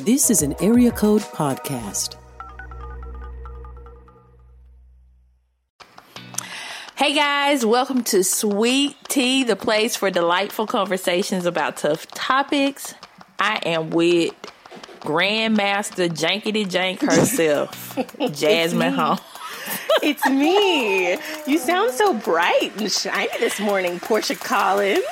This is an Area Code Podcast. Hey guys, welcome to Sweet Tea, the place for delightful conversations about tough topics. I am with Grandmaster Jankety Jank herself, Jasmine Hall. It's me. You sound so bright and shiny this morning, Portia Collins.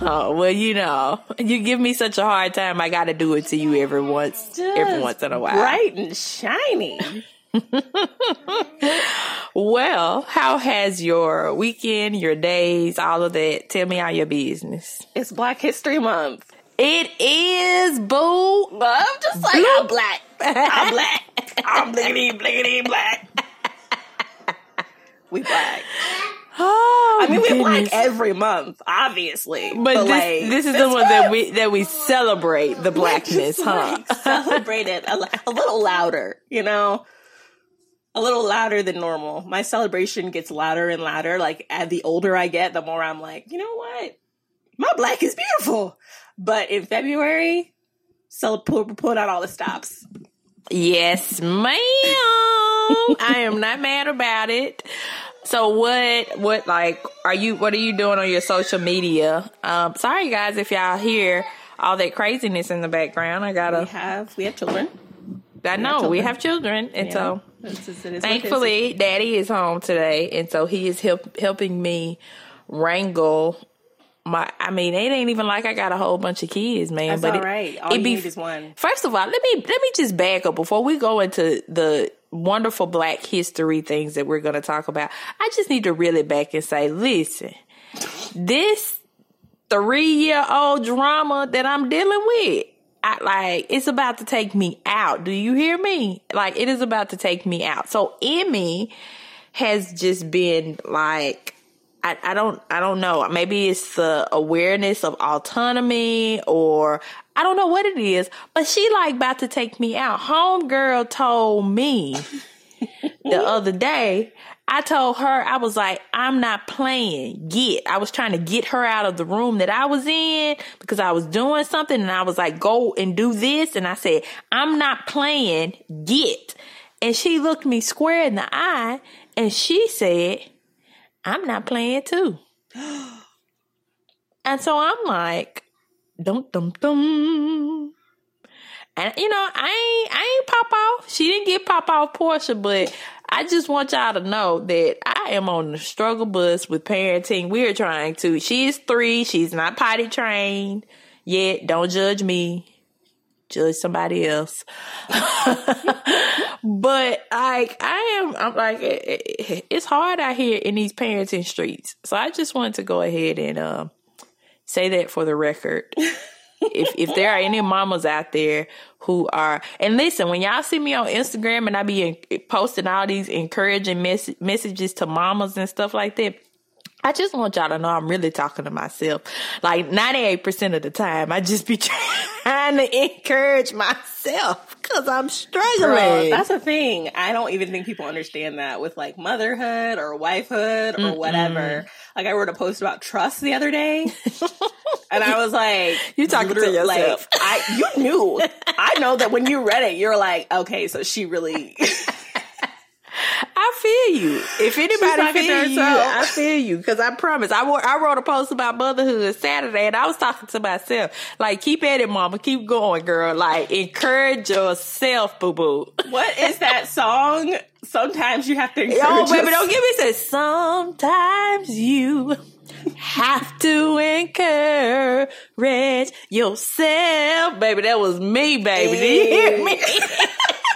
Oh, well, you know, you give me such a hard time. I got to do it to you every once, every once in a while. Bright and shiny. Well, how has your weekend, your days, all of that? Tell me all your business. It's Black History Month. It is, boo. I'm just like, I'm black. I'm black. I'm blickety, blickety, black. We black. Oh, I mean, we black every month, obviously. But, this, like, this is the one that we that we celebrate the blackness, huh? celebrate it a, a little louder, you know? A little louder than normal. My celebration gets louder and louder. Like, as the older I get, the more I'm like, you know what? My black is beautiful. But in February, cel- put, put out all the stops. Yes, ma'am. I am not mad about it. So what what like are you what are you doing on your social media? Um sorry guys if y'all hear all that craziness in the background. I gotta have, we have children. I know we children. have children and so It's just- it is what it is. thankfully daddy is home today and so he is help, helping me wrangle my I mean it ain't even like I got a whole bunch of kids, man. That's but all it- All it you be- need is one. First of all, let me let me just back up before we go into the wonderful Black history things that we're going to talk about. I just need to really back and say, listen, this three year old drama that I'm dealing with. I, like it's about to take me out. Do you hear me? Like it is about to take me out. So Emmy has just been like I, I don't I don't know. Maybe it's the awareness of autonomy or I don't know what it is, but she like about to take me out. Homegirl told me the other day, I told her, I was like, I'm not playing. Get. I was trying to get her out of the room that I was in because I was doing something and I was like, go and do this. And I said, I'm not playing. Get. And she looked me square in the eye and she said, I'm not playing too. and so I'm like, dum dum dum. And you know, I ain't I ain't pop off. She didn't get pop off Portia, but I just want y'all to know that I am on the struggle bus with parenting. We're trying to. She is three. She's not potty trained yet. Don't judge me. Judge somebody else. but like I am, I'm like it- it- it's hard out here in these parenting streets. So I just wanted to go ahead and um, say that for the record. if if there are any mamas out there who are and listen when y'all see me on instagram and i be in, posting all these encouraging mes- messages to mamas and stuff like that I just want y'all to know I'm really talking to myself. Like 98% of the time, I just be trying to encourage myself because I'm struggling. Girl, that's the thing. I don't even think people understand that with like motherhood or wifehood or whatever. Like I wrote a post about trust the other day, and I was like, You talking to yourself. Like, I you knew. I know that when you read it, you're like, okay, so she really. I feel you. If anybody talking to feel you. I feel you. Because I promise, I, wrote a post about motherhood Saturday, and I was talking to myself, like, keep at it, mama, keep going, girl. Like, encourage yourself, boo boo. what is that song? Sometimes you have to. Oh, encourage Oh, baby, don't give me say sometimes you have to encourage yourself. Baby, that was me, baby. Did you hear me?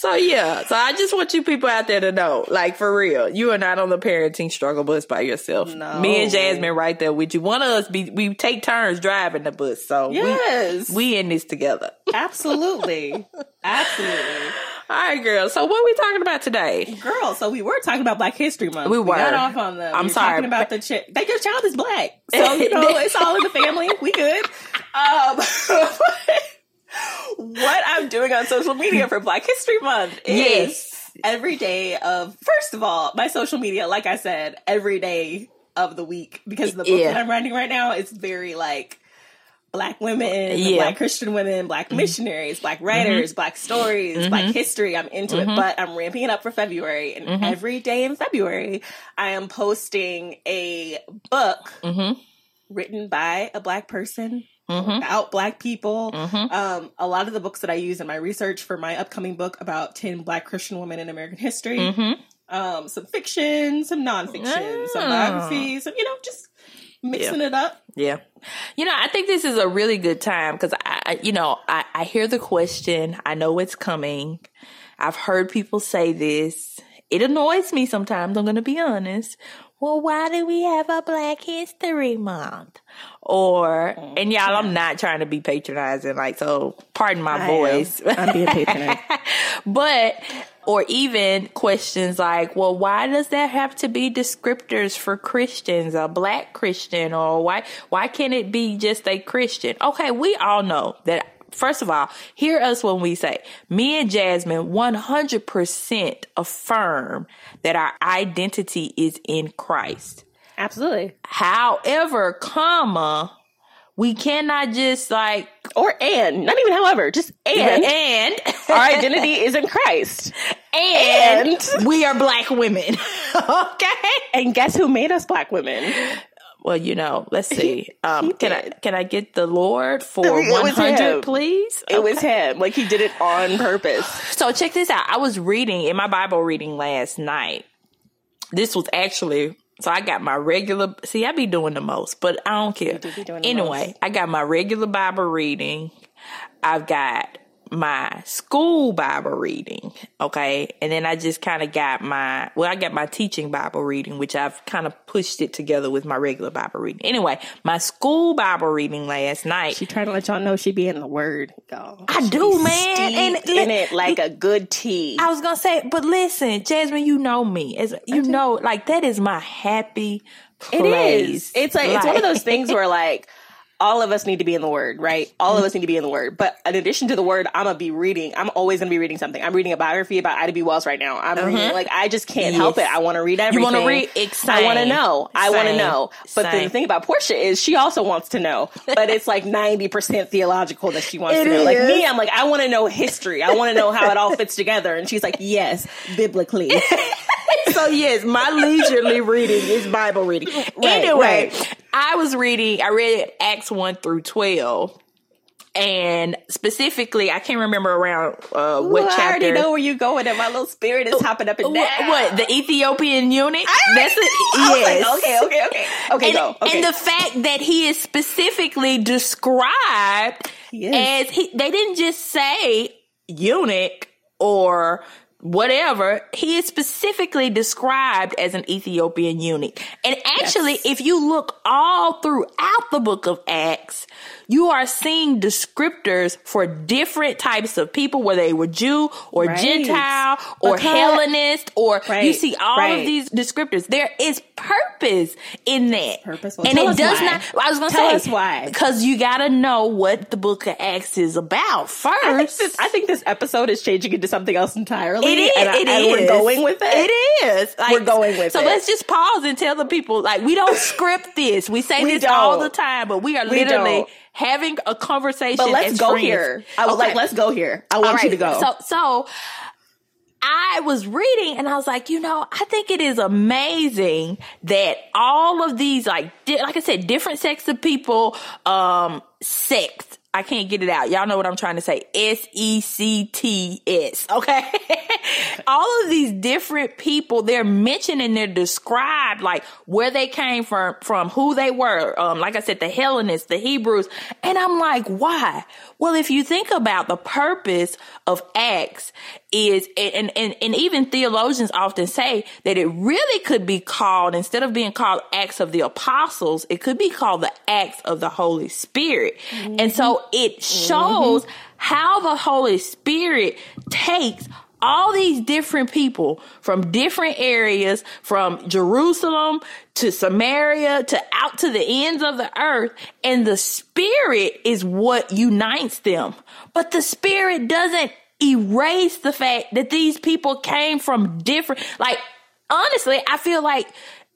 So yeah, so I just want you people out there to know, like for real, you are not on the parenting struggle bus by yourself. No. Me and Jasmine right there with you. One of us be we take turns driving the bus, so we- Yes. we, in this together. Absolutely. Absolutely. All right, girl. So what are we talking about today? Girl, so we were talking about Black History Month. We were. got off on the. I'm we were sorry. Talking about the chick. That your child is black, so you know it's all in the family. We good. Um, what I'm doing on social media for Black History Month is Yes. every day of. First of all, my social media, like I said, every day of the week because the book Yeah. that I'm writing right now is very like black women, Yeah. Mm-hmm. black Christian women, black missionaries, black writers, black stories, black history. I'm into Mm-hmm. it, but I'm ramping it up for February. And every day in February, I am posting a book Mm-hmm. written by a black person Mm-hmm. about black people. Mhm. Um, a lot of the books that I use in my research for my upcoming book about 10 black Christian women in American history. Mm-hmm. Um, some fiction, some nonfiction, some Ah. biographies, some, you know, just mixing it up. Yeah. You know, I think this is a really good time because I, I- you know, I, I hear the question. I know it's coming. I've heard people say this. It annoys me sometimes. I'm going to be honest. Well, why do we have a Black History Month? Or, oh, and y'all, I'm not trying to be patronizing, like, so pardon my I am. voice. I'm being patronized. but or even questions like well why does that have to be descriptors for christians a black christian or why why can't it be just a christian okay we all know that first of all hear us when we say me and jasmine 100% affirm that our identity is in christ Absolutely. however comma we cannot just like Or and, not even however, just and. and Our identity is in Christ. and, And- we are black women. okay. And guess who made us black women? Well, you know, let's see. Um, can I can I get the Lord for one hundred, please? It was him. Like he did it on purpose. So check this out. I was reading in my Bible reading last night. This was actually so I got my regular. See, I be doing the most, but I don't care. do be doing the Anyway, most. I got my regular Bible reading. I've got my school Bible reading, okay, and then I just kind of got my well, I got my teaching Bible reading, which I've kind of pushed it together with my regular Bible reading. Anyway, my school Bible reading last night. She tried to let y'all know she be in the word, y'all. I She do, man, and steeped in it like a good tea. I was gonna say, but listen, Jasmine, you know me. As you know, like that is my happy place. is. It's like, it's one of those things where like all of us need to be in the word, right? All of us need to be in the word. But in addition to the word, I'm gonna be reading. I'm always gonna be reading something. I'm reading a biography about Ida B. Wells right now. I'm reading like I just can't help Uh-huh. It. I want to read everything. You wanna read- I want to know. I want to know. But the thing about Portia is she also wants to know, but it's like 90 percent theological that she wants It to know. Like me, I'm like I want to know history. I want to know how it all fits together. And she's like, yes, biblically. so yes, my leisurely reading is Bible reading. anyway, right. I was reading. I read Acts one through twelve. And specifically, I can't remember around uh, what Ooh, chapter. I already know where you're going, and my little spirit is hopping up and down. What, what the Ethiopian eunuch? That's a, I was yes. like, okay, okay, okay, okay, and, go. Okay. and the fact that he is specifically described He is. as he, they didn't just say eunuch or whatever. He is specifically described as an Ethiopian eunuch. And actually, Yes. if you look all throughout the book of Acts, you are seeing descriptors for different types of people, whether they were Jew or Right. Gentile or Because- Hellenist, or you see all right. of these descriptors. There is purpose in that. Purpose? Well, and tell it does why. not. I was going to Tell say us why. because you got to know what the book of Acts is about first. I think, this, I think this episode is changing into something else entirely. It is. and, I- it and is. we're going with it. It is. Like, We're going with so it. So let's just pause and tell the people, like, we don't script this. We say We this all don't. the time, but we are We literally don't. Having a conversation. But let's go friends. here. I would Okay. like. Let's go here. I want All you to go. So, so I was reading and I was like, you know, I think it is amazing that all of these, like, di- like I said, different sects of people, um, sects. I can't get it out. Y'all know what I'm trying to say. S E C T S. Okay. all of these different people, they're mentioned and they're described like where they came from, from who they were. Um, like I said, the Hellenists, the Hebrews. And I'm like, why? Well, if you think about the purpose of Acts, is and, and and even theologians often say that it really could be called instead of being called acts of the apostles it could be called the acts of the holy spirit mm-hmm. and so it shows mm-hmm. how the holy spirit takes all these different people from different areas, from Jerusalem to Samaria to out to the ends of the earth. And the spirit is what unites them. But the spirit doesn't erase the fact that these people came from different, like, honestly, I feel like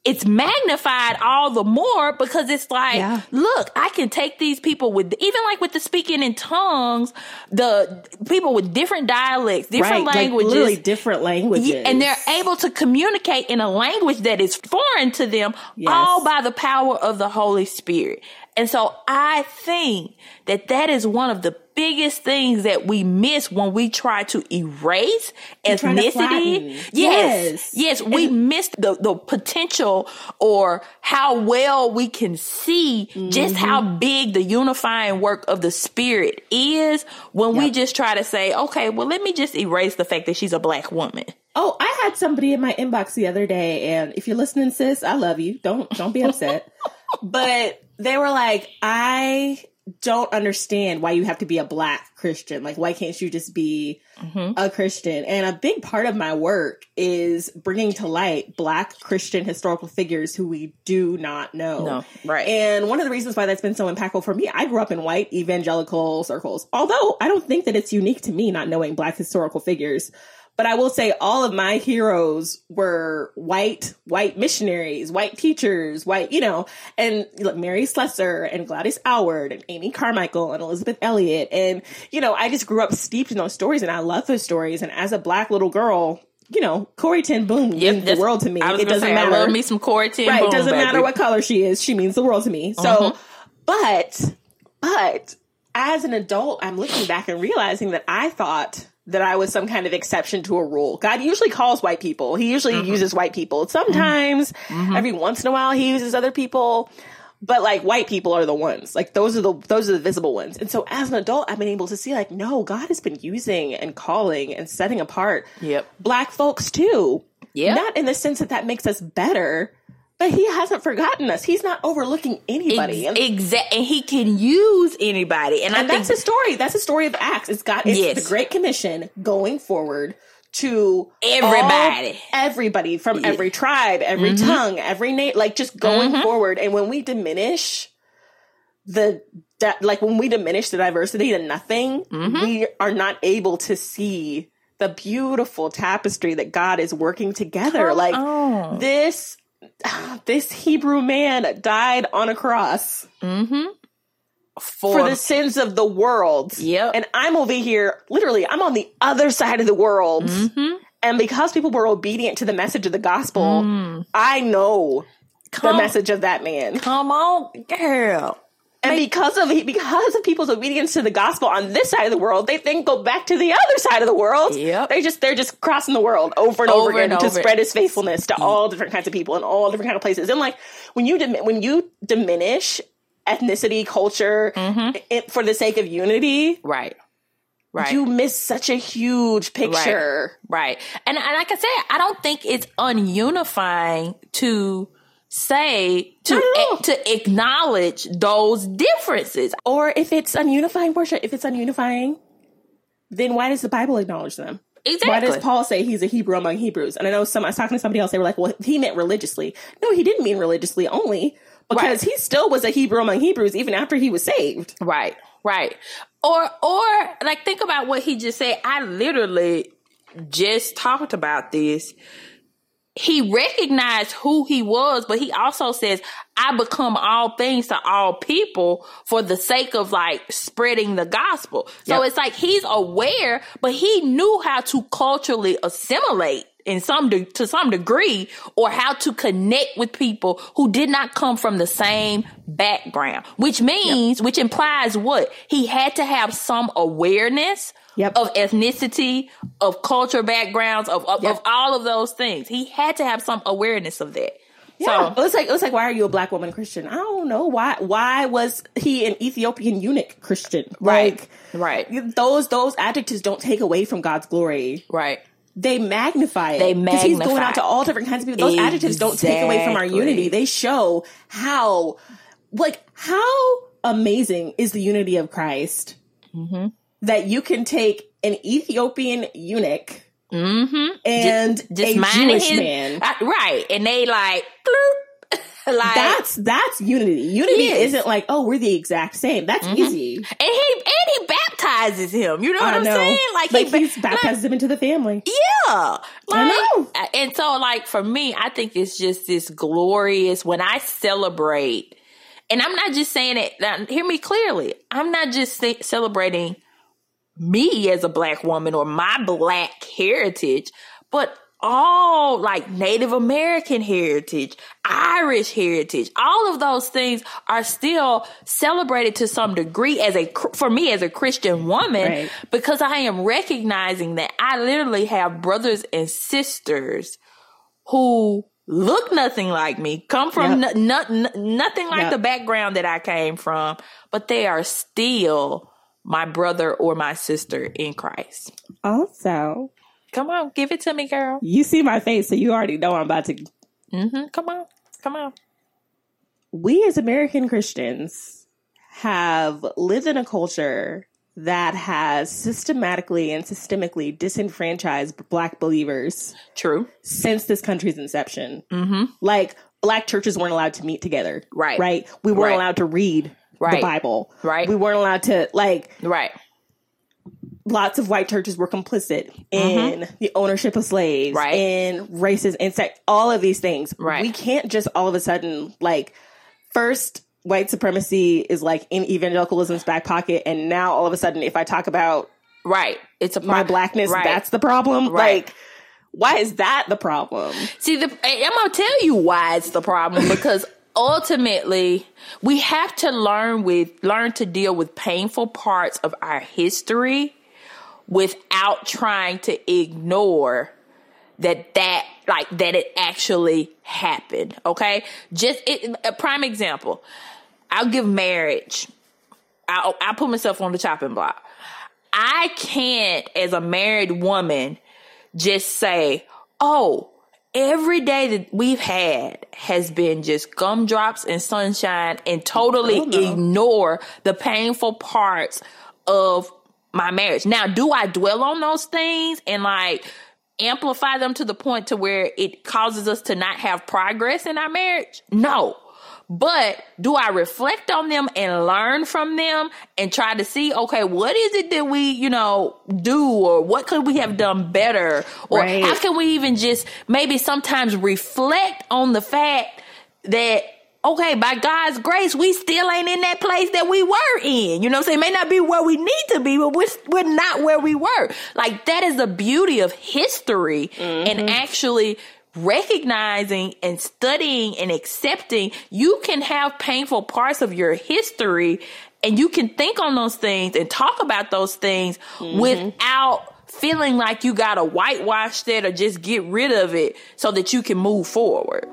it's magnified all the more because it's like, yeah. look, I can take these people with, even like with the speaking in tongues, the people with different dialects, different right, languages, like literally different languages, and they're able to communicate in a language that is foreign to them, yes. all by the power of the Holy Spirit. And so I think that that is one of the biggest things that we miss when we try to erase ethnicity. To yes. Yes. We miss the, the potential or how well we can see mm-hmm. just how big the unifying work of the spirit is when yep. we just try to say, okay, well, let me just erase the fact that she's a black woman. Oh, I had somebody in my inbox the other day, and if you're listening, sis, I love you. Don't don't be upset. but they were like, I don't understand why you have to be a black Christian. Like, why can't you just be mm-hmm. a Christian? And a big part of my work is bringing to light black Christian historical figures who we do not know. No, right. And one of the reasons why that's been so impactful for me, I grew up in white evangelical circles. Although I don't think that it's unique to me not knowing black historical figures. But I will say all of my heroes were white, white missionaries, white teachers, white, you know, and like Mary Slessor and Gladys Aylward and Amy Carmichael and Elizabeth Elliot. And, you know, I just grew up steeped in those stories and I love those stories. And as a black little girl, you know, Corrie ten Boom yep, means the world to me. it doesn't say, matter. I love me some Corrie ten right, Boom. It doesn't baby. matter what color she is. She means the world to me. So, mm-hmm. but, but as an adult, I'm looking back and realizing that I thought that I was some kind of exception to a rule. God usually calls white people. He usually mm-hmm. uses white people. Sometimes, mm-hmm. every once in a while, he uses other people. But like white people are the ones. Like those are the those are the visible ones. And so as an adult, I've been able to see like, no, God has been using and calling and setting apart yep. black folks too. Yeah. Not in the sense that that makes us better, but he hasn't forgotten us. He's not overlooking anybody. Ex- exactly. And he can use anybody. And, and that's the story. That's the story of Acts. It's got it's yes. the Great Commission going forward to everybody, all, everybody from yeah. every tribe, every mm-hmm. tongue, every name, like just going mm-hmm. forward. And when we diminish the that, like when we diminish the diversity to nothing, mm-hmm. we are not able to see the beautiful tapestry that God is working together. Come like on. this this Hebrew man died on a cross. Mm-hmm. For, for, the sins of the world. Yep. And I'm over here, literally, I'm on the other side of the world. Mm-hmm. And because people were obedient to the message of the gospel, mm. I know come, the message of that man. Come on, girl. And because of because of people's obedience to the gospel on this side of the world, they then go back to the other side of the world. Yep. They just they're just crossing the world over and over, over again and to over. spread his faithfulness to all different kinds of people in all different kind of places. And like when you dim- when you diminish ethnicity, culture mm-hmm. it, for the sake of unity, right. Right. You miss such a huge picture. Right. right. And, and like I said, I don't think it's ununifying to say to to acknowledge those differences. Or if it's unifying worship, if it's unifying, then why does the Bible acknowledge them? Exactly. Why does Paul say he's a Hebrew among Hebrews? And I know some I was talking to somebody else, they were like, well, he meant religiously. No, he didn't mean religiously only because right. he still was a Hebrew among Hebrews even after he was saved. Right. Right. Or or like think about what he just said. I literally just talked about this he recognized who he was, but he also says, I become all things to all people for the sake of like spreading the gospel. So yep. it's like he's aware, but he knew how to culturally assimilate in some de- to some degree or how to connect with people who did not come from the same background which means yep. which implies what he had to have some awareness yep. of ethnicity, of culture backgrounds, of of, yep. of, all of those things. He had to have some awareness of that. Yeah. it was like it was like why are you a black woman Christian? I don't know why. Why was he an Ethiopian eunuch Christian? Right. Like, right. those those adjectives don't take away from God's glory. Right. They magnify it. They Because he's going out to all different kinds of people. Those adjectives don't take away from our unity. They show how, like, how amazing is the unity of Christ Mm-hmm. That you can take an Ethiopian eunuch Mm-hmm. and a minding Jewish his- man. Right. And they like, bloop, like That's that's unity. Unity. Mm-hmm. isn't like, oh, we're the exact same. That's easy. and he and he baptizes him. You know what I I'm know. saying? Like, Like he he's baptized him into the family. Yeah. Like, know. And so, like, for me, I think it's just this glorious when I celebrate, and I'm not just saying it, now, hear me clearly. I'm not just ce- celebrating me as a black woman or my black heritage, but all like Native American heritage, Irish heritage, all of those things are still celebrated to some degree as a, for me as a Christian woman, Right. because I am recognizing that I literally have brothers and sisters who look nothing like me, come from Yep. no, no- no- nothing like Yep. the background that I came from, but they are still my brother or my sister in Christ. Also, Come on, give it to me, girl. you see my face, so you already know I'm about to. hmm Come on, come on. We as American Christians have lived in a culture that has systematically and systemically disenfranchised black believers True. since this country's inception. Mm-hmm. Like black churches weren't allowed to meet together. Right. Right. We weren't Right. allowed to read the Bible. Right. We weren't allowed to like Right. lots of white churches were complicit in the ownership of slaves, Mm-hmm. Right. in racism, in sex, all of these things. Right. We can't just all of a sudden like first white supremacy is like in evangelicalism's back pocket, and now all of a sudden, if I talk about Right. It's a my blackness, Right. that's the problem. Right. Like, why is that the problem? See, the, I'm gonna tell you why it's the problem because ultimately we have to learn with learn to deal with painful parts of our history without trying to ignore that that like that it actually happened. Okay, just it, a prime example. I'll give marriage. I'll, I'll put myself on the chopping block. I can't, as a married woman, just say, oh, every day that we've had has been just gumdrops and sunshine and totally Oh, no. ignore the painful parts of my marriage. Now, do I dwell on those things and like amplify them to the point to where it causes us to not have progress in our marriage? No. But do I reflect on them and learn from them and try to see, okay, what is it that we, you know, do or what could we have done better? Or Right. how can we even just maybe sometimes reflect on the fact that, okay, by God's grace, we still ain't in that place that we were in. You know what I'm saying? May not be where we need to be, but we're, we're not where we were. Like that is the beauty of history and mm-hmm. actually recognizing and studying and accepting you can have painful parts of your history and you can think on those things and talk about those things mm-hmm. without feeling like you gotta whitewash that or just get rid of it so that you can move forward.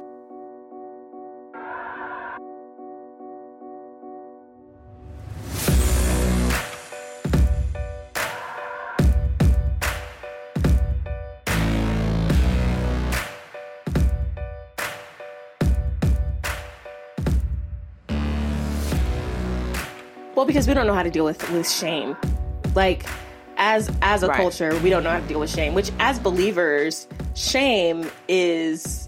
Well, because we don't know how to deal with with shame. Like as as a Right. culture, we don't know how to deal with shame, which as believers, shame is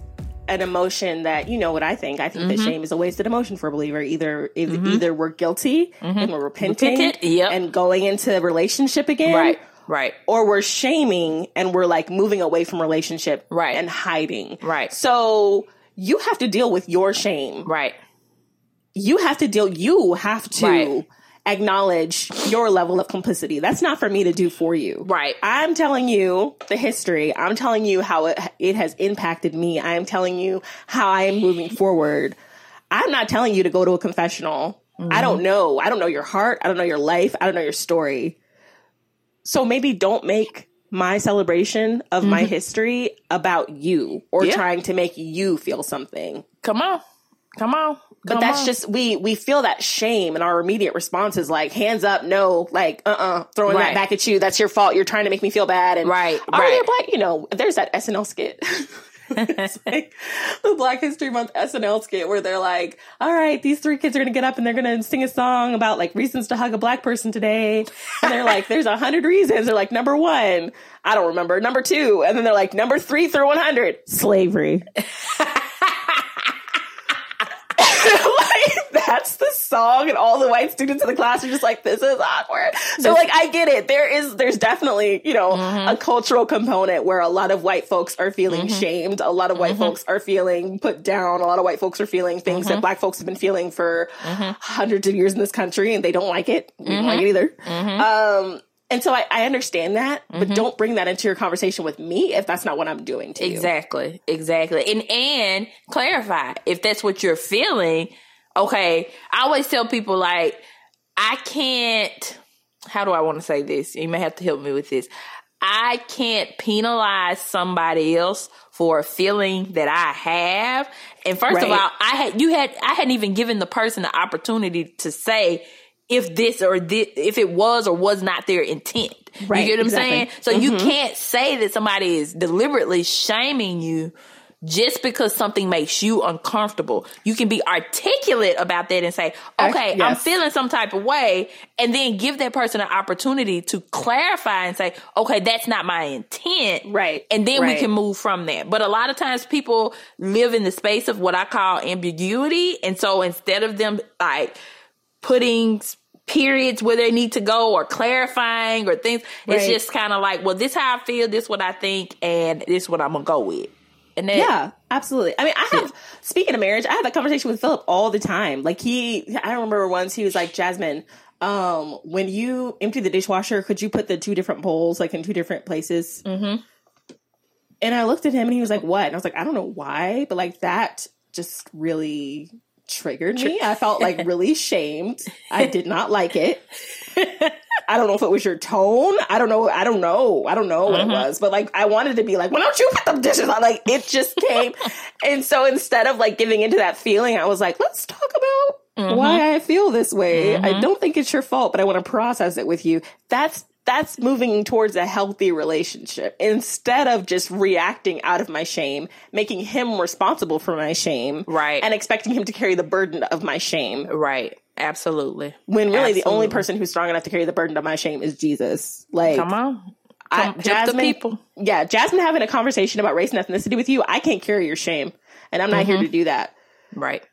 an emotion that you know what I think. I think Mm-hmm. that shame is a wasted emotion for a believer. Either either, either we're guilty and we're repenting Repentant, yep. and going into a relationship again. Right, right. Or we're shaming and we're like moving away from relationship Right. and hiding. Right. So you have to deal with your shame Right. You have to deal you have to Right. acknowledge your level of complicity that's not for me to do for you Right. i'm telling you the history i'm telling you how it, it has impacted me i am telling you how i am moving forward i'm not telling you to go to a confessional i don't know i don't know your heart i don't know your life i don't know your story so maybe don't make my celebration of my history about you or Mm-hmm. Yeah. trying to make you feel something. Come on. Come on. But Come that's on. just we we feel that shame and our immediate response is like hands up, no, like uh uh throwing Right. that back at you. That's your fault. You're trying to make me feel bad. And Right, are right. black? You know, there's that SNL skit. It's like the Black History Month SNL skit where they're like, "All right, these three kids are gonna get up and they're gonna sing a song about like reasons to hug a black person today." And they're like, "There's a hundred reasons." They're like, "Number one, I don't remember. Number two, and then they're like, "Number three through one hundred, slavery." like that's the song and all the white students in the class are just like this is awkward. So like i get it. There is there's definitely you know mm-hmm. a cultural component where a lot of white folks are feeling mm-hmm. shamed. A lot of white mm-hmm. folks are feeling put down. A lot of white folks are feeling things that black folks have been feeling for hundreds of years in this country and they don't like it. We don't like it either. Um and so I, I understand that, but don't bring that into your conversation with me if that's not what I'm doing to you. Exactly, exactly. And and clarify if that's what you're feeling. Okay, I always tell people like I can't how do I want to say this? You may have to help me with this. I can't penalize somebody else for a feeling that I have. And first of all, I had you had I hadn't even given the person the opportunity to say if this or this, if it was or was not their intent. Right, you get what. I'm saying? So you mm-hmm. can't say that somebody is deliberately shaming you just because something makes you uncomfortable. You can be articulate about that and say, okay, I'm feeling some type of way, and then give that person an opportunity to clarify and say, okay, that's not my intent. Right, And then we can move from there. But a lot of times people live in the space of what I call ambiguity. And so instead of them like putting periods where they need to go or clarifying or things, it's just kind of like, well, this how I feel, this what I think, and this what I'm gonna go with. And that, Yeah, absolutely. I mean, I have, speaking of marriage, I have that conversation with Philip all the time. Like, he, I remember once he was like, Jasmine, um, when you empty the dishwasher, could you put the two different bowls like in two different places? Mm-hmm. And I looked at him and he was like, what? And I was like, I don't know why, but like that just really triggered me. I felt like really shamed. I did not like it. I don't know if it was your tone. I don't know. I don't know. I don't know what it mm-hmm. was. But like, I wanted to be like, "Why don't you put the dishes on?" Like, it just came. and so instead of like giving into that feeling, I was like, "Let's talk about mm-hmm. why I feel this way. I mm-hmm. don't think it's your fault, but I want to process it with you." That's that's moving towards a healthy relationship instead of just reacting out of my shame, making him responsible for my shame, Right. and expecting him to carry the burden of my shame Right. Absolutely. when really the only person who's strong enough to carry the burden of my shame is Jesus. Like, Come on. I, Come- help Jasmine, people. yeah, Jasmine having a conversation about race and ethnicity with you, I can't carry your shame, and I'm not here to do that. Right.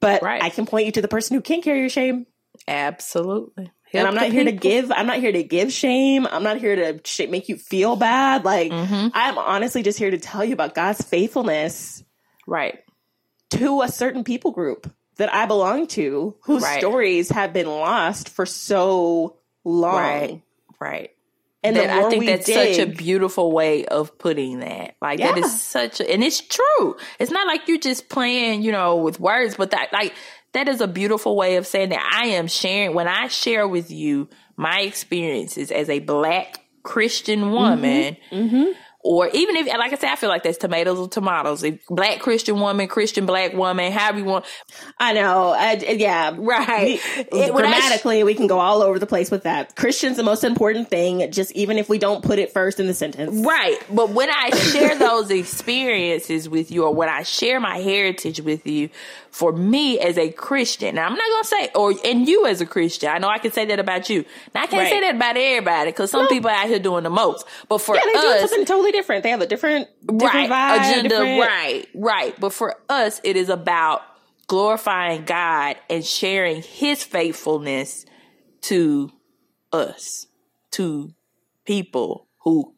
But Mm-hmm. Right. I can point you to the person who can carry your shame, Absolutely. and I'm not here to give. I'm not here to give shame. I'm not here to sh- make you feel bad. Like, Mm-hmm. I'm honestly just here to tell you about God's faithfulness Right. to a certain people group that I belong to, whose Right. stories have been lost for so long. Right. Right. And that I think that's dig, such a beautiful way of putting that. Like that Yeah. is such a, and it's true. It's not like you're just playing, you know, with words, but that like that is a beautiful way of saying that I am sharing when I share with you my experiences as a black Christian mm-hmm. woman. Mm-hmm. Or even if, like I said, I feel like that's tomatoes or tomatoes. If black Christian woman, Christian black woman, however you want, I know. I, yeah. right? We- It- I sh- grammatically, we can go all over the place with that. Christian's the most important thing, just even if we don't put it first in the sentence. Right. But when I share those experiences with you or when I share my heritage with you, for me as a Christian, now I'm not going to say, or, and you as a Christian, I know I can say that about you. Now I can't Right. say that about everybody because some people out here doing the most. But for Yeah, they do us, something totally different. They have a different, different right, vibe, agenda, different- right, right. But for us, it is about glorifying God and sharing his faithfulness to us, to people who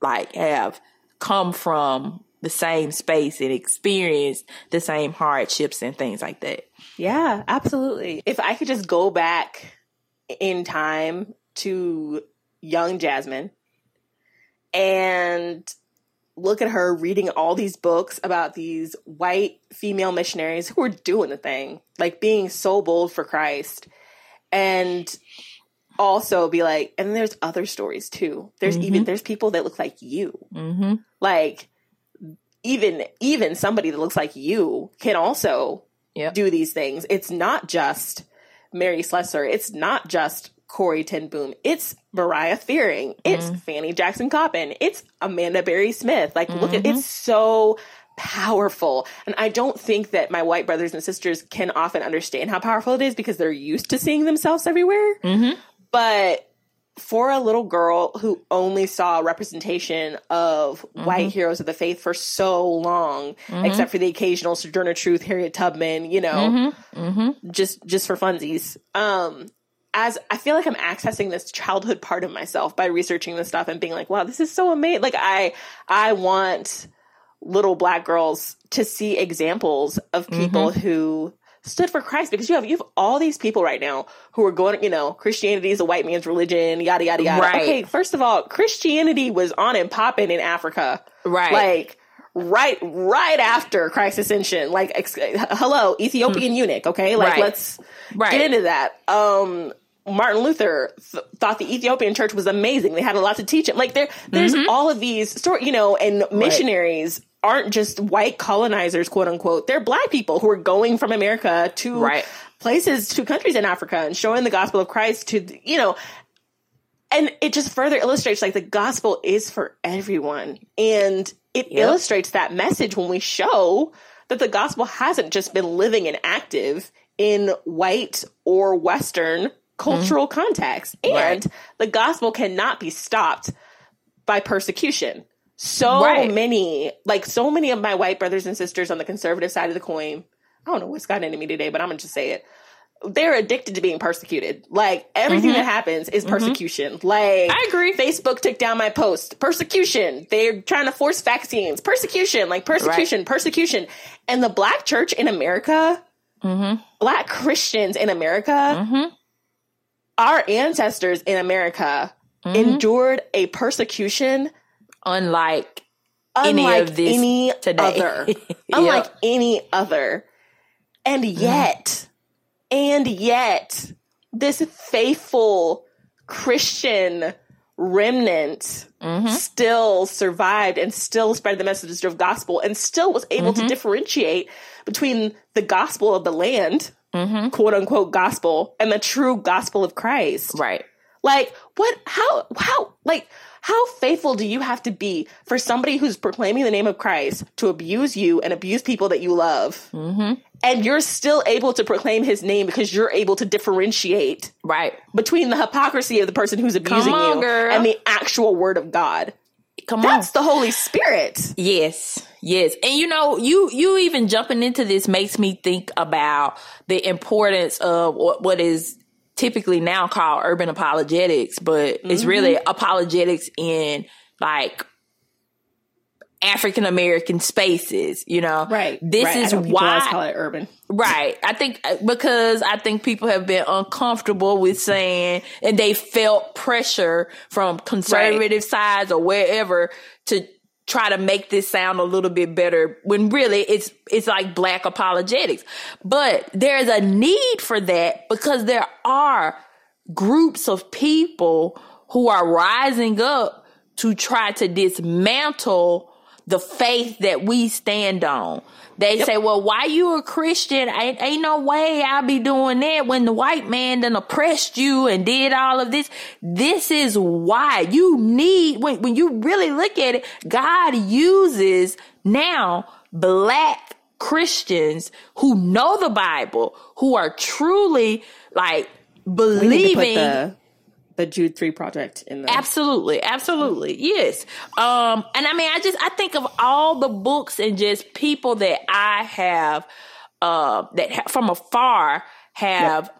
like have come from the same space and experienced the same hardships and things like that. Yeah, absolutely. If I could just go back in time to young Jasmine and look at her reading all these books about these white female missionaries who were doing the thing, like being so bold for Christ. And also be like, and there's other stories too. There's Mm-hmm. even there's people that look like you. Like even even somebody that looks like you can also Yep. do these things. It's not just Mary Slessor. It's not just Corrie ten Boom. It's Mariah Fearing. It's Mm-hmm. Fanny Jackson Coppin. It's Amanda Berry Smith. Like, look at Mm-hmm. it's so powerful. And I don't think that my white brothers and sisters can often understand how powerful it is because they're used to seeing themselves everywhere. Mm-hmm. But for a little girl who only saw representation of Mm-hmm. white heroes of the faith for so long, except for the occasional Sojourner Truth, Harriet Tubman, you know, Mm-hmm. just just for funsies. Um, as I feel like I'm accessing this childhood part of myself by researching this stuff and being like, wow, this is so amazing. Like I I want little black girls to see examples of people Mm-hmm. who stood for Christ because you have you have all these people right now who are going, you know, Christianity is a white man's religion, yada yada yada. Right. Okay, first of all, Christianity was on and popping in Africa. Right. Like right right after Christ's ascension. Like ex- hello, Ethiopian eunuch, okay? Like Hmm. Right. let's Right. get into that. Um Martin Luther th- thought the Ethiopian church was amazing. They had a lot to teach him. Like there, there's Mm-hmm. all of these stories, you know, and missionaries aren't just white colonizers, quote unquote. They're black people who are going from America to Right. places, to countries in Africa and showing the gospel of Christ to, you know, and it just further illustrates like the gospel is for everyone. And it Yep. illustrates that message when we show that the gospel hasn't just been living and active in white or Western cultural mm-hmm. context. And Right. the gospel cannot be stopped by persecution. So Right. many, like so many of my white brothers and sisters on the conservative side of the coin, I don't know what's gotten into me today, but I'm gonna just say it. They're addicted to being persecuted. Like everything mm-hmm. that happens is mm-hmm. persecution. Like I agree. Facebook took down my post. Persecution. They're trying to force vaccines. Persecution. Like persecution, persecution. And the black church in America, mm-hmm. black Christians in America, our ancestors in America endured a persecution Unlike any of this any today. other. Yep. Unlike any other. And yet, and yet, this faithful Christian remnant Mm-hmm. still survived and still spread the message of gospel and still was able Mm-hmm. to differentiate between the gospel of the land, Mm-hmm. quote unquote gospel, and the true gospel of Christ. right. Like, what, how, how, like, how faithful do you have to be for somebody who's proclaiming the name of Christ to abuse you and abuse people that you love? Mm-hmm. And you're still able to proclaim his name because you're able to differentiate Right. between the hypocrisy of the person who's abusing on, you girl. and the actual word of God. Come That's on. the Holy Spirit. Yes, yes. And you know, you you even jumping into this makes me think about the importance of what, what is typically now called urban apologetics, but it's Mm-hmm. really apologetics in like African American spaces, you know. Right. This Right. is I know people always why call it urban. Right. I think uh, because I think people have been uncomfortable with saying and they felt pressure from conservative sides or wherever to try to make this sound a little bit better when really it's it's like black apologetics. But there's a need for that because there are groups of people who are rising up to try to dismantle the faith that we stand on. They say, well, why you a Christian? Ain't, ain't no way I'll be doing that when the white man done oppressed you and did all of this. This is why you need, when, when you really look at it, God uses now black Christians who know the Bible, who are truly like We need to believing. The, Jude 3 project in the. Absolutely, absolutely, yes. Um, and I mean, I just I think of all the books and just people that I have, uh, that ha- from afar have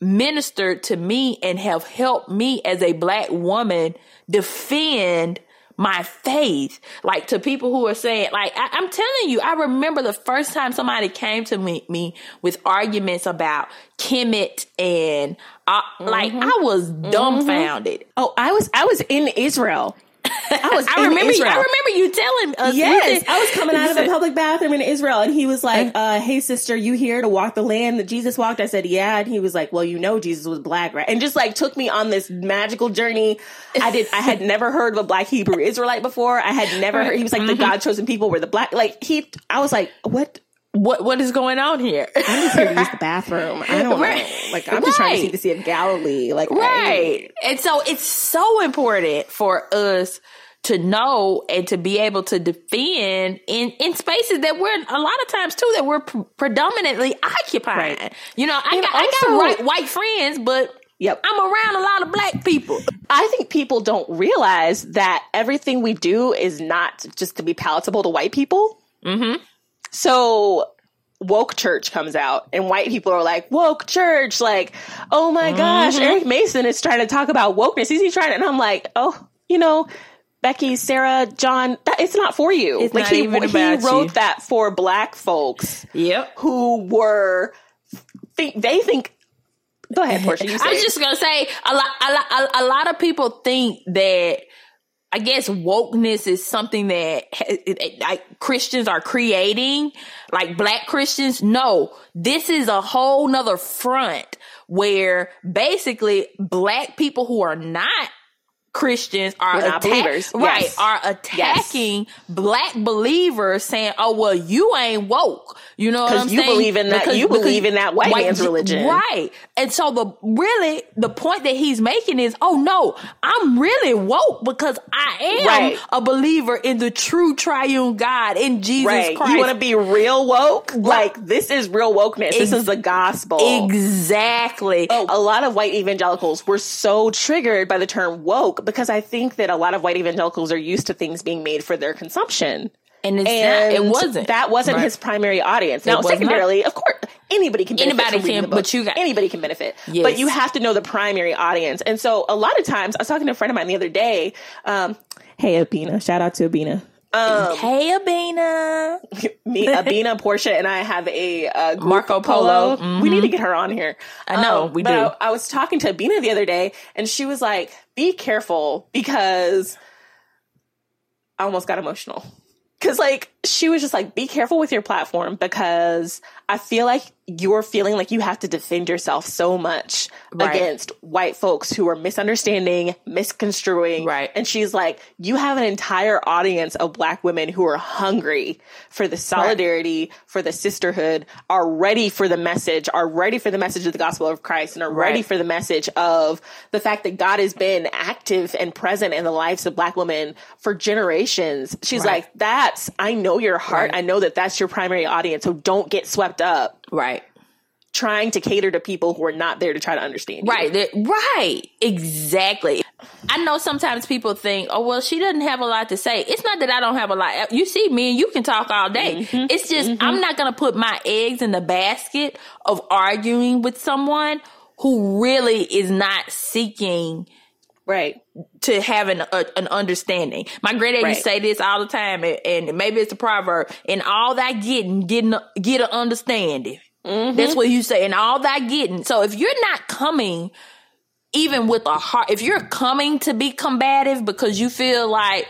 ministered to me and have helped me as a black woman defend my faith. Like to people who are saying, like I, I'm telling you, I remember the first time somebody came to me, me with arguments about Kemet and uh, like I was dumbfounded. Oh, I was I was in Israel I was. I remember. Israel. I remember you telling us. Yes, I was coming out of a public bathroom in Israel, and he was like, uh, "Hey, sister, you here to walk the land that Jesus walked?" I said, "Yeah," and he was like, "Well, you know, Jesus was black, right?" And just like took me on this magical journey. I did. I had never heard of a black Hebrew Israelite before. I had never heard. He was like, "The God chosen people were the black." Like he, I was like, "What?" What What is going on here? I'm just here to use the bathroom. I don't Right. know. Like I'm just trying to see the Sea of Galilee. Like Right. And so it's so important for us to know and to be able to defend in, in spaces that we're a lot of times too that we're pre- predominantly occupying. Right. You know, I And got, I got white, white friends, but Yep. I'm around a lot of black people. I think people don't realize that everything we do is not just to be palatable to white people. Mm-hmm. So woke church comes out and white people are like woke church like oh my gosh Mm-hmm. eric mason is trying to talk about wokeness is he trying to and i'm like oh you know becky sarah john that, it's not for you It's like not he, even he about wrote you. that for black folks Yep. who were think they think go ahead portia I say was just gonna say a lot, a lot, a, a lot of people think that. I guess wokeness is something that ha- it- it- like Christians are creating, like black Christians. No, this is a whole nother front where basically black people who are not Christians are not believers. right? Yes. Are attacking black believers, saying, "Oh well, you ain't woke." You know what I'm you saying? believe in that- you believe in that white man's religion. right? And so the really the point that he's making is, "Oh no, I'm really woke because I am Right. a believer in the true triune God in Jesus right Christ." you want to be real woke like this is real wokeness this is the gospel exactly. Oh, a lot of white evangelicals were so triggered by the term woke because I think that a lot of white evangelicals are used to things being made for their consumption. and And not, it wasn't that wasn't Right. his primary audience. Now, was not. secondarily, of course, anybody can benefit Anybody from can, but you got- anybody can benefit. Yes. But you have to know the primary audience. And so, a lot of times, I was talking to a friend of mine the other day. Um, hey, Abina, shout out to Abina. Um, hey, Abina. me, Abina, Portia, and I have a uh, Marco Polo. Mm-hmm. We need to get her on here. I know, we but do. I, I was talking to Abina the other day, and she was like, "Be careful," because I almost got emotional. Because like she was just like, "Be careful with your platform," because I feel like you're feeling like you have to defend yourself so much Right. against white folks who are misunderstanding, misconstruing. Right. And she's like, you have an entire audience of black women who are hungry for the solidarity, for the sisterhood, are ready for the message, are ready for the message of the gospel of Christ, and are ready for the message of the fact that God has been active and present in the lives of black women for generations. She's Right. like, that's, I know your heart. Right. I know that that's your primary audience. So don't get swept up Right. trying to cater to people who are not there to try to understand you. Right, right, exactly. I know sometimes people think, "Oh, well, she doesn't have a lot to say." It's not that I don't have a lot. You see me, and you can talk all day. Mm-hmm. It's just I'm not going to put my eggs in the basket of arguing with someone who really is not seeking Right. to have an a, an understanding. My granddad used to Right. say this all the time, and, and maybe it's a proverb. And all that getting, getting, get an understanding. Mm-hmm. That's what you say. And all that getting. So if you're not coming, even with a heart, if you're coming to be combative because you feel like,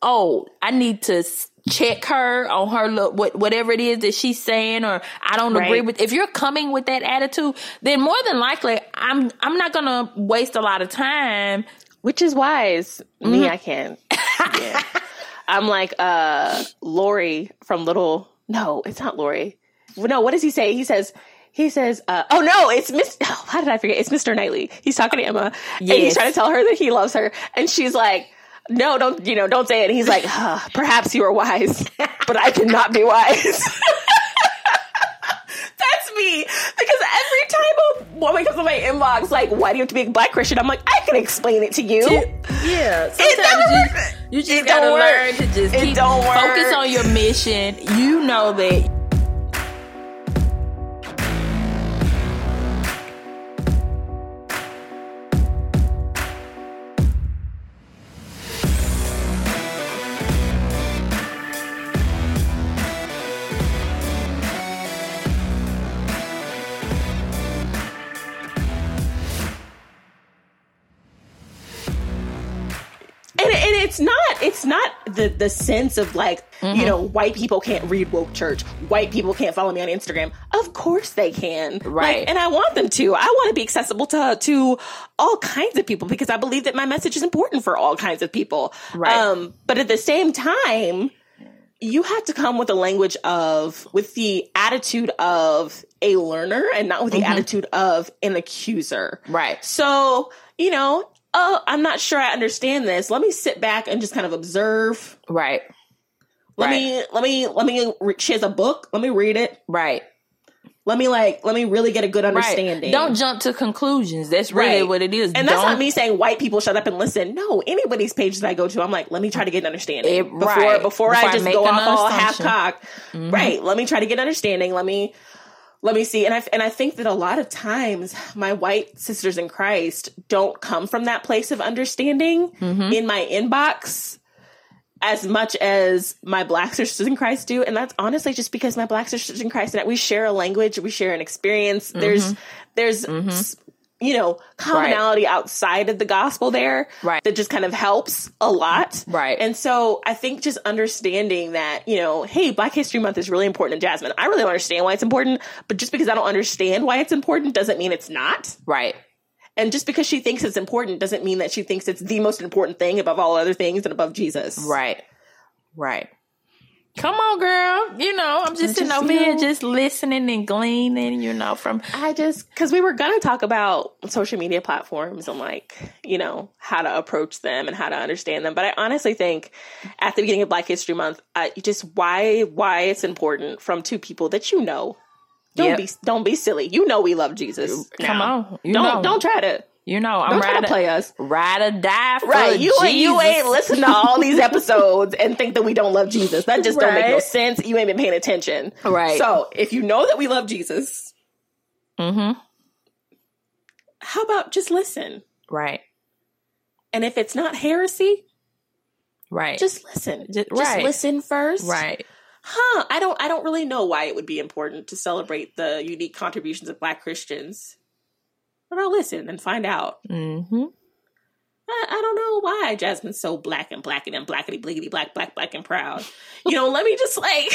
oh, I need to check her on her look, what whatever it is that she's saying, or I don't agree with. If you're coming with that attitude, then more than likely, I'm I'm not gonna waste a lot of time which is wise. Me, I can't. Yeah. I'm like uh Lori from Little. No, it's not Lori. No, what does he say? He says. He says, uh, "Oh no, it's Miss. Oh, how did I forget? It's Mr. Knightley. He's talking to Emma, and he's trying to tell her that he loves her, and she's like, "No, don't. You know, don't say it." And he's like, "Ah, "Perhaps you are wise, but I cannot be wise." That's me. Because every time a woman comes in my inbox, like, why do you have to be a black Christian? I'm like, I can explain it to you. Yeah, It never sometimes works. you, you just It gotta learn to just It keep don't work. focus on your mission. You know that it's not it's not the the sense of like Mm-hmm. you know white people can't read woke church, white people can't follow me on Instagram. Of course they can, Right. Like, and I want them to. I want to be accessible to to all kinds of people because I believe that my message is important for all kinds of people. Right. Um, but at the same time, you have to come with the language of with the attitude of a learner and not with the attitude of an accuser. Mm-hmm. Right. So, you know, oh, I'm not sure I understand this. Let me sit back and just kind of observe. Right. Let Right. me, let me, let me, re- she has a book. Let me read it. Right. Let me like, let me really get a good Right. understanding. Don't jump to conclusions. That's really Right. what it is. and that's Don't, not me saying white people shut up and listen. No, anybody's page that I go to, I'm like, let me try to get an understanding It- before right. before, Before I I just go off all half assumption. Mm-hmm. Right. Let me try to get understanding. Let me let me see. And I and I think that a lot of times my white sisters in Christ don't come from that place of understanding Mm-hmm. in my inbox as much as my black sisters in Christ do. And that's honestly just because my black sisters in Christ and I, we share a language, we share an experience. There's there's s- you know, commonality outside of the gospel there Right. that just kind of helps a lot. Right. And so I think just understanding that, you know, hey, Black History Month is really important to Jasmine. I really don't understand why it's important, but just because I don't understand why it's important doesn't mean it's not. Right. And just because she thinks it's important doesn't mean that she thinks it's the most important thing above all other things and above Jesus. Right. Right. Come on, girl. You know, I'm just sitting over here just listening and gleaning, you know, from I just because we were gonna talk about social media platforms and like you know how to approach them and how to understand them, but I honestly think at the beginning of Black History Month, I just why why it's important from two people that you know. Don't Yep. be don't be silly. You know we love Jesus. Come now. on. Don't know. don't try to you know, I'm don't try ride to play us. ride or die for Right, you ain't you ain't listen to all these episodes and think that we don't love Jesus. That just don't make no sense. You ain't been paying attention. Right. So if you know that we love Jesus, Mm-hmm. how about just listen? Right. And if it's not heresy, Right. just listen. Just right. listen first. right. Huh. I don't I don't really know why it would be important to celebrate the unique contributions of black Christians. But I'll listen and find out. Mm-hmm. I, I don't know why Jasmine's so black and black and blackety bliggity black, black, black and proud. You know, let me just like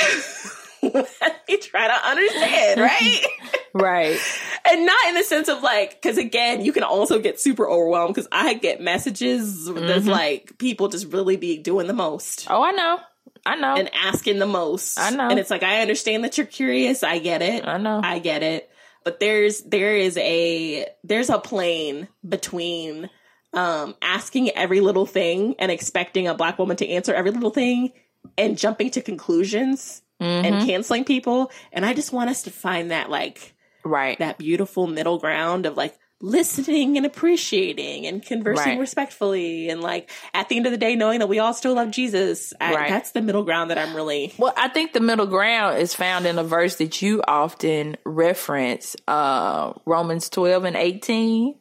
let me try to understand, right? Right. and not in the sense of like, because again, you can also get super overwhelmed because I get messages that's like people just really be doing the most Oh, I know. I know. and asking the most. I know. And it's like I understand that you're curious. I get it. I know. I get it. But there's there is a there's a plane between um asking every little thing and expecting a black woman to answer every little thing and jumping to conclusions Mm-hmm. and canceling people. And I just want us to find that like right. that beautiful middle ground of like listening and appreciating and conversing Right. respectfully and like at the end of the day knowing that we all still love Jesus. I, Right. That's the middle ground that I'm really Well, I think the middle ground is found in a verse that you often reference, uh, Romans 12 and 18.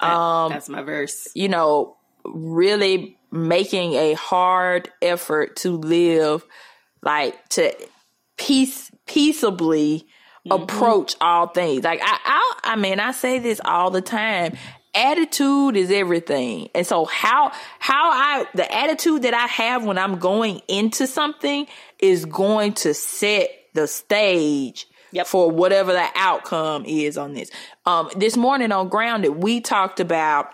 Um, that's my verse. you know, really making a hard effort to live like to peace peaceably approach all things. Like I, I I mean, I say this all the time. Attitude is everything. And so how how I the attitude that I have when I'm going into something is going to set the stage Yep. for whatever the outcome is on this. Um this morning on Grounded, we talked about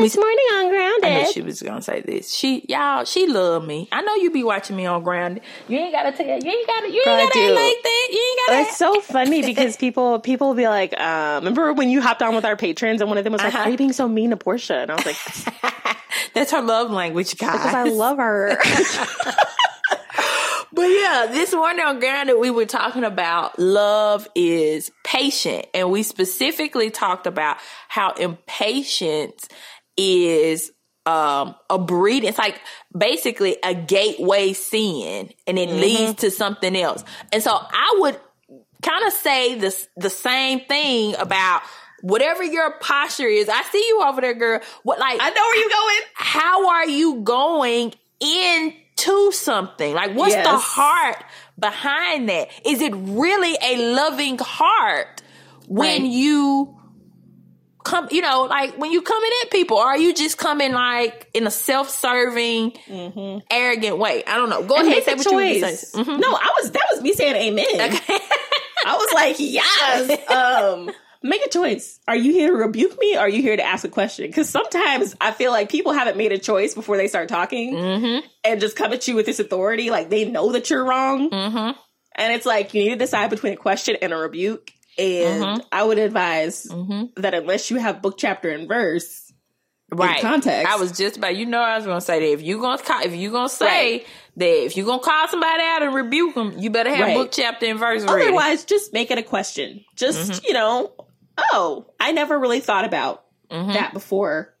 This morning on Grounded. I knew Grounded. she was gonna say this. She y'all, she love me. I know you be watching me on ground. You ain't gotta tell you ain't gotta you Girl, ain't gotta like that. You ain't gotta It's so funny because people people will be like, uh, remember when you hopped on with our patrons and one of them was like, Uh-huh. "Why are you being so mean to Portia?" And I was like, That's her love language, guys. "Because I love her." But yeah, this morning on Grounded, we were talking about love is patient. And we specifically talked about how impatience is um a breed. It's like basically a gateway sin and it leads to something else. And so I would kind of say this the same thing about whatever your posture is. I see you over there, girl. What like I know where you're going. how are you going into something? Like, what's the heart behind that? Is it really a loving heart when Right. you come, you know, like when you coming at people, are you just coming like in a self-serving, arrogant way? I don't know. Go And ahead, say what you were choice. saying. Mhm. No, I was that was me saying amen. Okay. I was like, yes. Um, make a choice. Are you here to rebuke me? Or are you here to ask a question? Because sometimes I feel like people haven't made a choice before they start talking Mm-hmm. and just come at you with this authority. Like they know that you're wrong. Mm-hmm. And it's like you need to decide between a question and a rebuke. And Mm-hmm. I would advise that unless you have book, chapter, and verse, Right. context. I was just about, you know, I was going to say that if you going to if you going to say that if you going to call somebody out and rebuke them, you better have Right. book, chapter, and verse ready. Otherwise, just make it a question. Just, Mm-hmm. you know, oh, I never really thought about Mm-hmm. that before.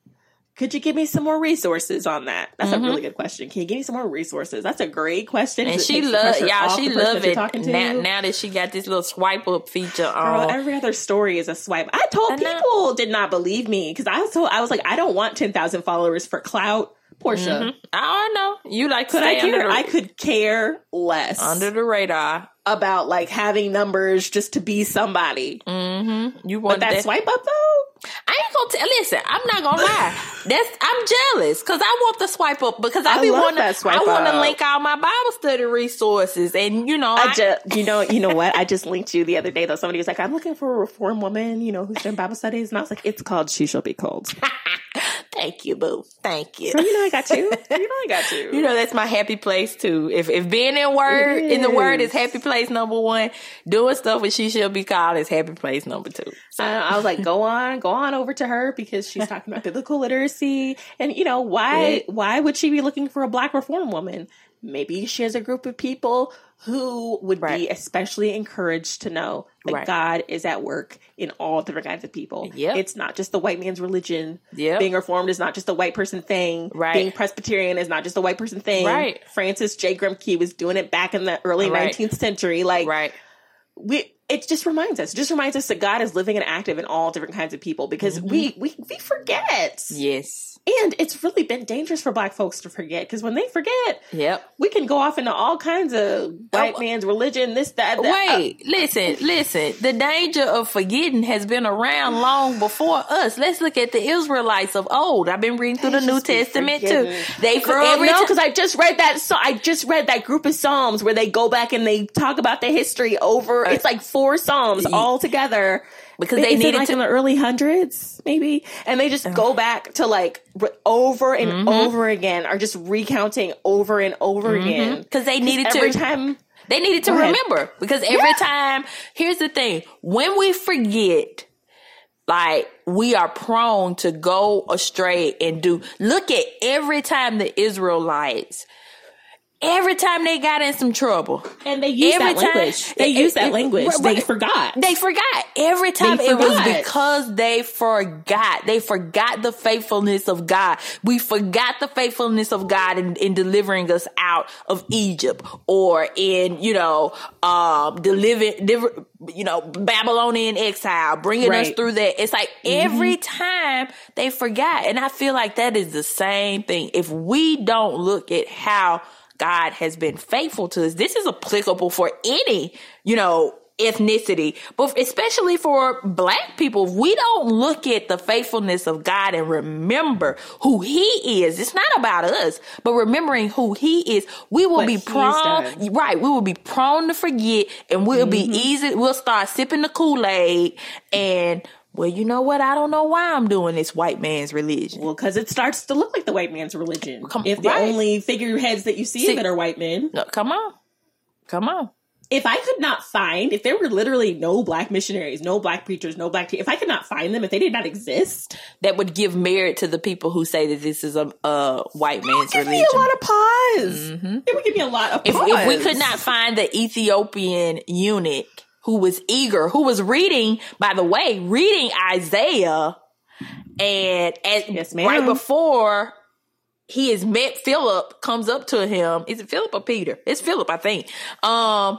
Could you give me some more resources on that? That's Mm-hmm. a really good question. Can you give me some more resources? That's a great question. And she love y'all. She love it talking to. now. Now that she got this little swipe up feature Girl, every other story is a swipe. I told I know. people did not believe me because I was told I was like, I don't want ten thousand followers for clout. Portia, Oh, I know you like to could I care? the, I could care less under the radar. About like having numbers just to be somebody. Mm-hmm. You But want that, that? swipe up though, I ain't gonna tell. Listen, I'm not gonna lie. That's I'm jealous because I want the swipe up because I, I be that swipe I want to link all my Bible study resources, and you know, I, I just, you know, you know what? I just linked you the other day though. Somebody was like, "I'm looking for a reform woman, you know, who's doing Bible studies," and I was like, "It's called She Shall Be Called." thank you, boo. Thank you. So you know, I got you. You know, I got you. You know that's my happy place too. If if being in word in the word is happy place number one, doing stuff with she shall be called is happy place number two. Uh, I was like, go on, go on over to her because she's talking about biblical literacy, and you know why? Yeah. Why would she be looking for a black reform woman? Maybe she has a group of people who would be especially encouraged to know that Right. God is at work in all different kinds of people. Yep. It's not just the white man's religion. Yep. Being reformed is not just a white person thing. Right. Being Presbyterian is not just a white person thing. Right. Francis J. Grimke was doing it back in the early Right. 19th century. Like, Right. we it just reminds us, it just reminds us that God is living and active in all different kinds of people because mm-hmm. we, we we forget. Yes. And it's really been dangerous for black folks to forget because when they forget, Yep. we can go off into all kinds of white Oh, man's religion, this, that, that. Uh wait, listen, listen. The danger of forgetting has been around long before us. Let's look at the Israelites of old. I've been reading through the New Testament too. They for Girl, every no, because I just read that. So I just read that group of psalms where they go back and they talk about the history over. Uh, it's like four psalms all together Because they Is it needed like to- in the early hundreds, maybe, and they just go back to like re- over and Mm-hmm. over again, are just recounting over and over again 'Cause they needed to- every time. They needed to remember because every time, here's the thing: when we forget, like we are prone to go astray and do. Look at every time the Israelites, every time they got in some trouble, And they use Every that time- language. They it- use it- that it- language. right, They forgot. they forgot every time. It was because they forgot. They forgot the faithfulness of God. We forgot the faithfulness of God in, in delivering us out of Egypt or in, you know, um, delivering, deliver, you know, Babylonian exile, bringing us through that. It's like Mm-hmm. every time they forgot. And I feel like that is the same thing. If we don't look at how God has been faithful to us, this is applicable for any, you know, ethnicity, but especially for black people, if we don't look at the faithfulness of God and remember who he is. It's not about us, but remembering who he is, we will What be prone, right. We will be prone to forget and we'll be easy. We'll start sipping the Kool-Aid and well, you know what? I don't know why I'm doing this white man's religion. Well, because it starts to look like the white man's religion. Come- if the right. only figureheads that you see, See- it are white men. No, come on. Come on. If I could not find, if there were literally no black missionaries, no black preachers, no black, te- if I could not find them, if they did not exist, That would give merit to the people who say that this is a, a white man's religion. give me a lot of pause. Mm-hmm. It would give me a lot of if, pause. if we could not find the Ethiopian eunuch who was eager, who was reading, by the way, reading Isaiah, and, and Yes, right before he is met, Philip comes up to him. Is it Philip or Peter? It's Philip, I think. Um,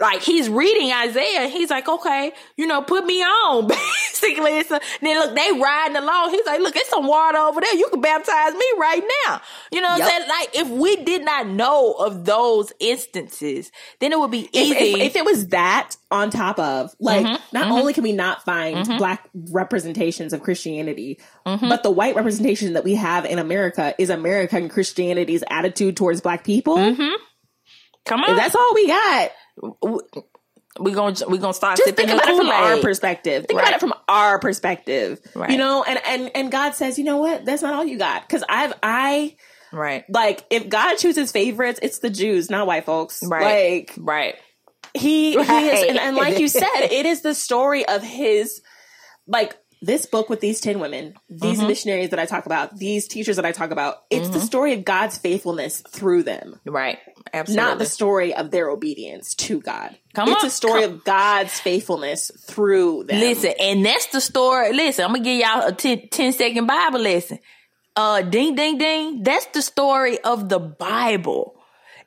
like he's reading Isaiah. He's like, okay, you know, put me on, basically, it's a, then look, they riding along. He's like, look, there's some water over there. You can baptize me right now. You know what Yep. I'm saying? Like, if we did not know of those instances, then it would be easy. if, if it was that on top of like Mhm, not only can we not find black representations of christianity Mm-hmm. but the white representation that we have in america is american christianity's attitude towards black people mm-hmm. Come on. that's all we got we gonna we gonna start just think about it from our perspective think Right. about it from our perspective Right. you know and and and god says you know what that's not all you got because i've i Right. like if god chooses favorites it's the jews not white folks Right. like Right. he, he is and, and like you said it is the story of his like this book with these 10 women these Mm-hmm. missionaries that i talk about these teachers that i talk about it's the story of god's faithfulness through them Right. Absolutely. not the story of their obedience to god Come it's on, a story come- of god's faithfulness through them Listen, and that's the story. Listen, I'm gonna give y'all a 10, 10 second Bible lesson. Uh, ding, ding, ding. That's the story of the Bible.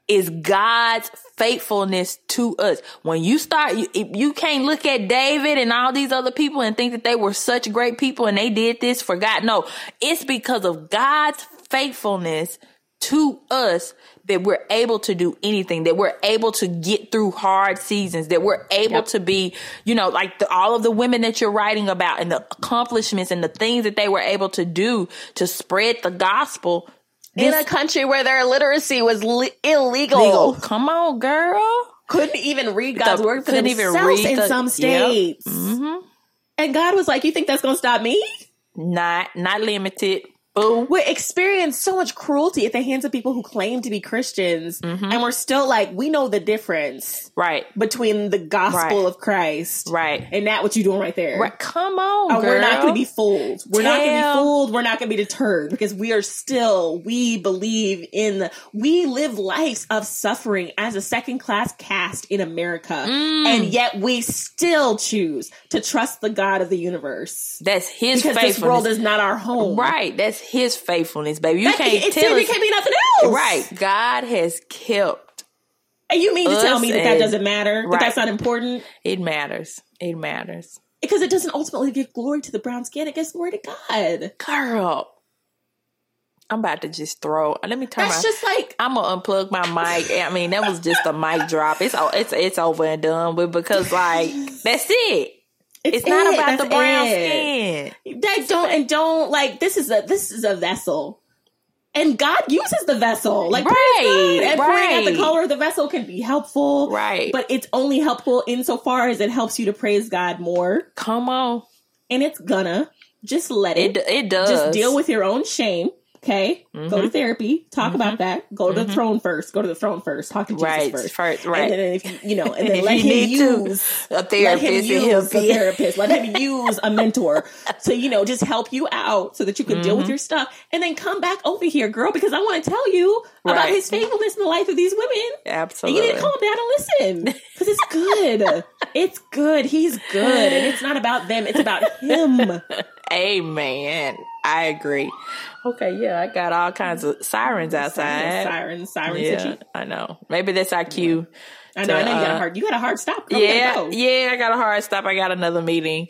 Is God's faithfulness to us. When you start, you, you can't look at David and all these other people and think that they were such great people and they did this for God. No, it's because of God's faithfulness to us that we're able to do anything, that we're able to get through hard seasons, that we're able Yep. to be, you know, like the, all of the women that you're writing about and the accomplishments and the things that they were able to do to spread the gospel. In a country where their literacy was li- illegal, legal. Come on, girl. couldn't even read god's The- word for couldn't even read in the- some Yep. states Mm-hmm. and god was like you think that's gonna stop me Not, not limited. We experience so much cruelty at the hands of people who claim to be Christians, Mm-hmm. and we're still like, we know the difference Right. between the gospel Right. of Christ Right. and that what you're doing right there. Right. Come on, girl. we're not going to be fooled. We're not going to be fooled. We're not going to be deterred because we are still, we believe in the, we live lives of suffering as a second class caste in America. Mm. And yet we still choose to trust the God of the universe That's his because this world is not our home. right. That's his faithfulness, baby. You That- can't tell it can't be nothing else. Right. God has kept. And you mean to tell me that that doesn't matter? That that's not important? It matters. It matters. Because it doesn't ultimately give glory to the brown skin. It gives glory to God. Girl. I'm about to just throw. Let me turn That's my. just like I'm gonna unplug my mic. I mean, that was just a mic drop. It's o- it's it's over and done with because like that's it. It's, not it. about the brown it. skin. That don't and don't like this is a this is a vessel. And God uses the vessel. Like praise Right. And pointing at the color of the vessel can be helpful. Right. But it's only helpful insofar as it helps you to praise God more. Come on, And it's gonna. Just let it it. it does. Just deal with your own shame. Okay, go Mm-hmm. to therapy. Talk about that. Go to the throne first. Go to the throne first. Talk to Jesus right first. first right. And then if you, you know, and then let you him use a let therapist him use a therapist. Let him use a mentor to you know just help you out so that you can deal Mm-hmm. with your stuff, and then come back over here, girl, because I want to tell you about His faithfulness in the life of these women. And Absolutely. you need to calm down and listen because it's good. it's good. He's good, and it's not about them. It's about Him. Amen. I agree. Okay, yeah, I got all kinds of sirens outside. Sirens, sirens. Yeah, you. I know. Maybe that's our cue. I know. I know you got a hard. You got a hard stop. We Yeah, go. yeah, I got a hard stop. I got another meeting.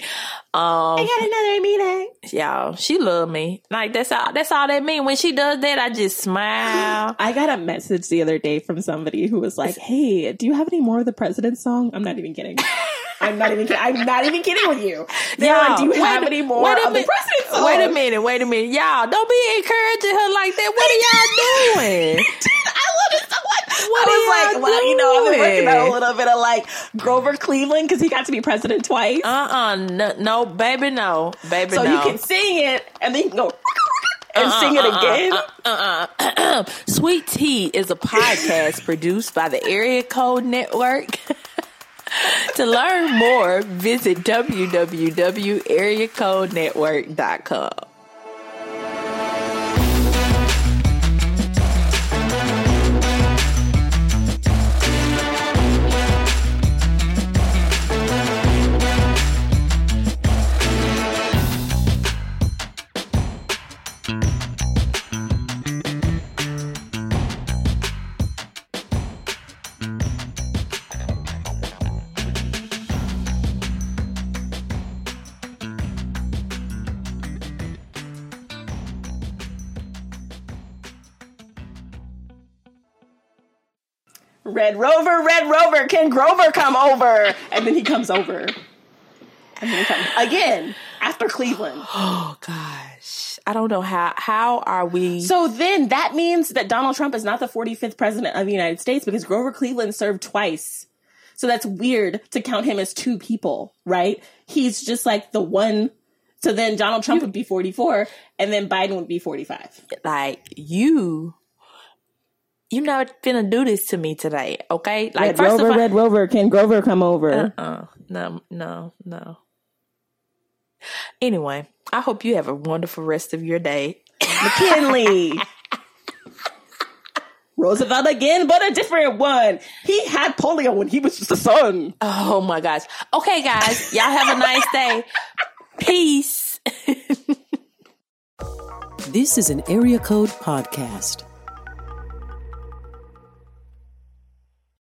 Um, I got another meeting. y'all, she love me. Like that's all. That's all that mean. When she does that, I just smile. I got a message the other day from somebody who was like, "Hey, do you have any more of the president's song?" I'm not even kidding. I'm not even. kidding. I'm not even kidding with you. They're like, do you have a- any more wait a of the minute. Wait a minute. Wait a minute. Y'all, don't be encouraging her like that. What are y'all doing? I love it so much. What I was y'all like, well, you know, I've been working on a little bit of like Grover Cleveland because he got to be president twice. Uh uh no, no, baby, no, baby, no. so no. you can sing it and then you can go and sing it again. uh-uh. Sweet Tea is a podcast produced by the Area Code Network. to learn more, visit www.areacodenetwork.com. Red Rover, Red Rover, can Grover come over? And then he comes over. And then he comes again after Cleveland. Oh gosh. I don't know how how are we So then that means that Donald Trump is not the 45th president of the United States because Grover Cleveland served twice. So that's weird to count him as two people, right? He's just like the one. So then Donald Trump would be 44 and then Biden would be 45. like you you not gonna do this to me today, okay? Like Red first Rover, of all Red Rover, can Grover come over? uh, no, no, no. Anyway, I hope you have a wonderful rest of your day. McKinley. Roosevelt again, but a different one. He had polio when he was just a son. Oh my gosh. Okay, guys, y'all have a nice day. Peace. This is an Area Code Podcast.